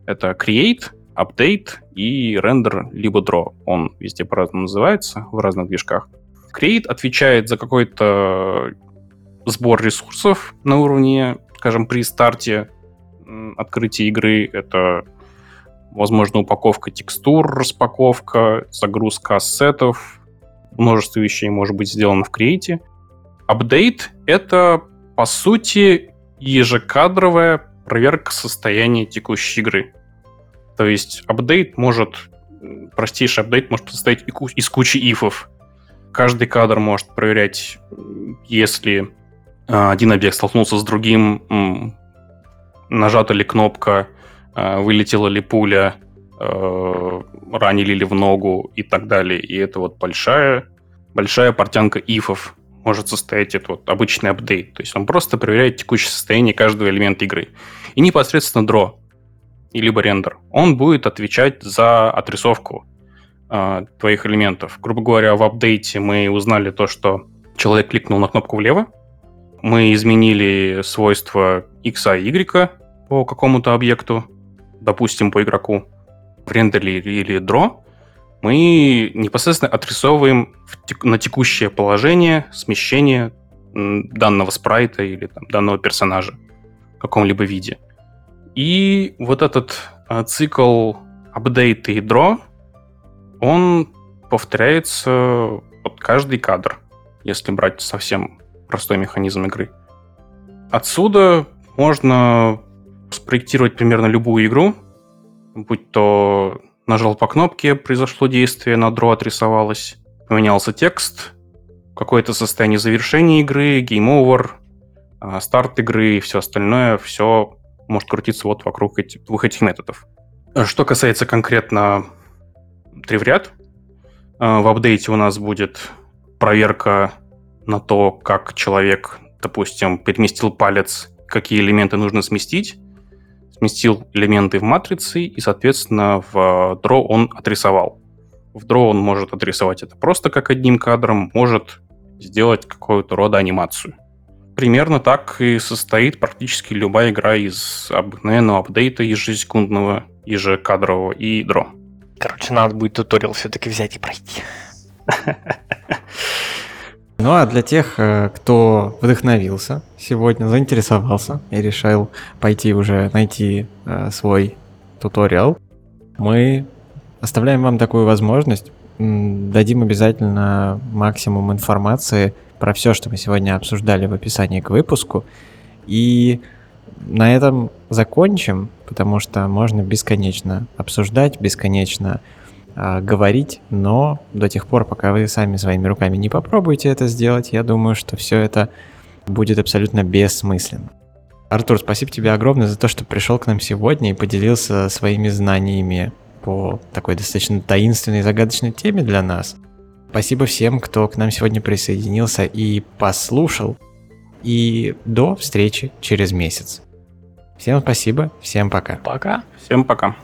Это create, update и render либо draw. Он везде по-разному называется, в разных движках. Create отвечает за какой-то сбор ресурсов на уровне, скажем, при старте открытия игры. Это возможно, упаковка текстур, распаковка, загрузка ассетов, множество вещей может быть сделано в Create. Апдейт — это, по сути, ежекадровая проверка состояния текущей игры. То есть апдейт может, простейший апдейт может состоять из кучи ифов. Каждый кадр может проверять, если а, один объект столкнулся с другим, нажата ли кнопка, Э, вылетела ли пуля, э, ранили ли в ногу и так далее. И это вот большая, большая портянка ифов может состоять это вот обычный апдейт. То есть он просто проверяет текущее состояние каждого элемента игры. И непосредственно дро, и либо рендер. Он будет отвечать за отрисовку э, твоих элементов. Грубо говоря, в апдейте мы узнали то, что человек кликнул на кнопку влево, мы изменили свойства x и y по какому-то объекту, допустим, по игроку, в рендере или draw, мы непосредственно отрисовываем тек- на текущее положение смещение данного спрайта или там, данного персонажа в каком-либо виде. И вот этот а, цикл и draw, он повторяется под каждый кадр, если брать совсем простой механизм игры. Отсюда можно спроектировать примерно любую игру, будь то нажал по кнопке, произошло действие, на draw отрисовалось, поменялся текст, какое-то состояние завершения игры, over, а, старт игры и все остальное, все может крутиться вот вокруг этих, двух этих методов. Что касается конкретно тривряд, а, в апдейте у нас будет проверка на то, как человек, допустим, переместил палец, какие элементы нужно сместить, сместил элементы в матрице, и, соответственно, в draw он отрисовал. В draw он может отрисовать это просто как одним кадром, может сделать какую-то рода анимацию. Примерно так и состоит практически любая игра из обыкновенного апдейта ежесекундного, ежекадрового и draw. Короче, надо будет туториал все-таки взять и пройти. Ну а для тех, э, кто вдохновился сегодня, заинтересовался и решил пойти уже найти э, свой туториал, мы оставляем вам такую возможность. Дадим обязательно максимум информации про все, что мы сегодня обсуждали в описании к выпуску. И на этом закончим, потому что можно бесконечно обсуждать, бесконечно говорить, но до тех пор, пока вы сами своими руками не попробуете это сделать, я думаю, что все это будет абсолютно бессмысленно. Артур, спасибо тебе огромное за то, что пришел к нам сегодня и поделился своими знаниями по такой достаточно таинственной и загадочной теме для нас. Спасибо всем, кто к нам сегодня присоединился и послушал. И до встречи через месяц. Всем спасибо, всем пока. Пока. Всем пока.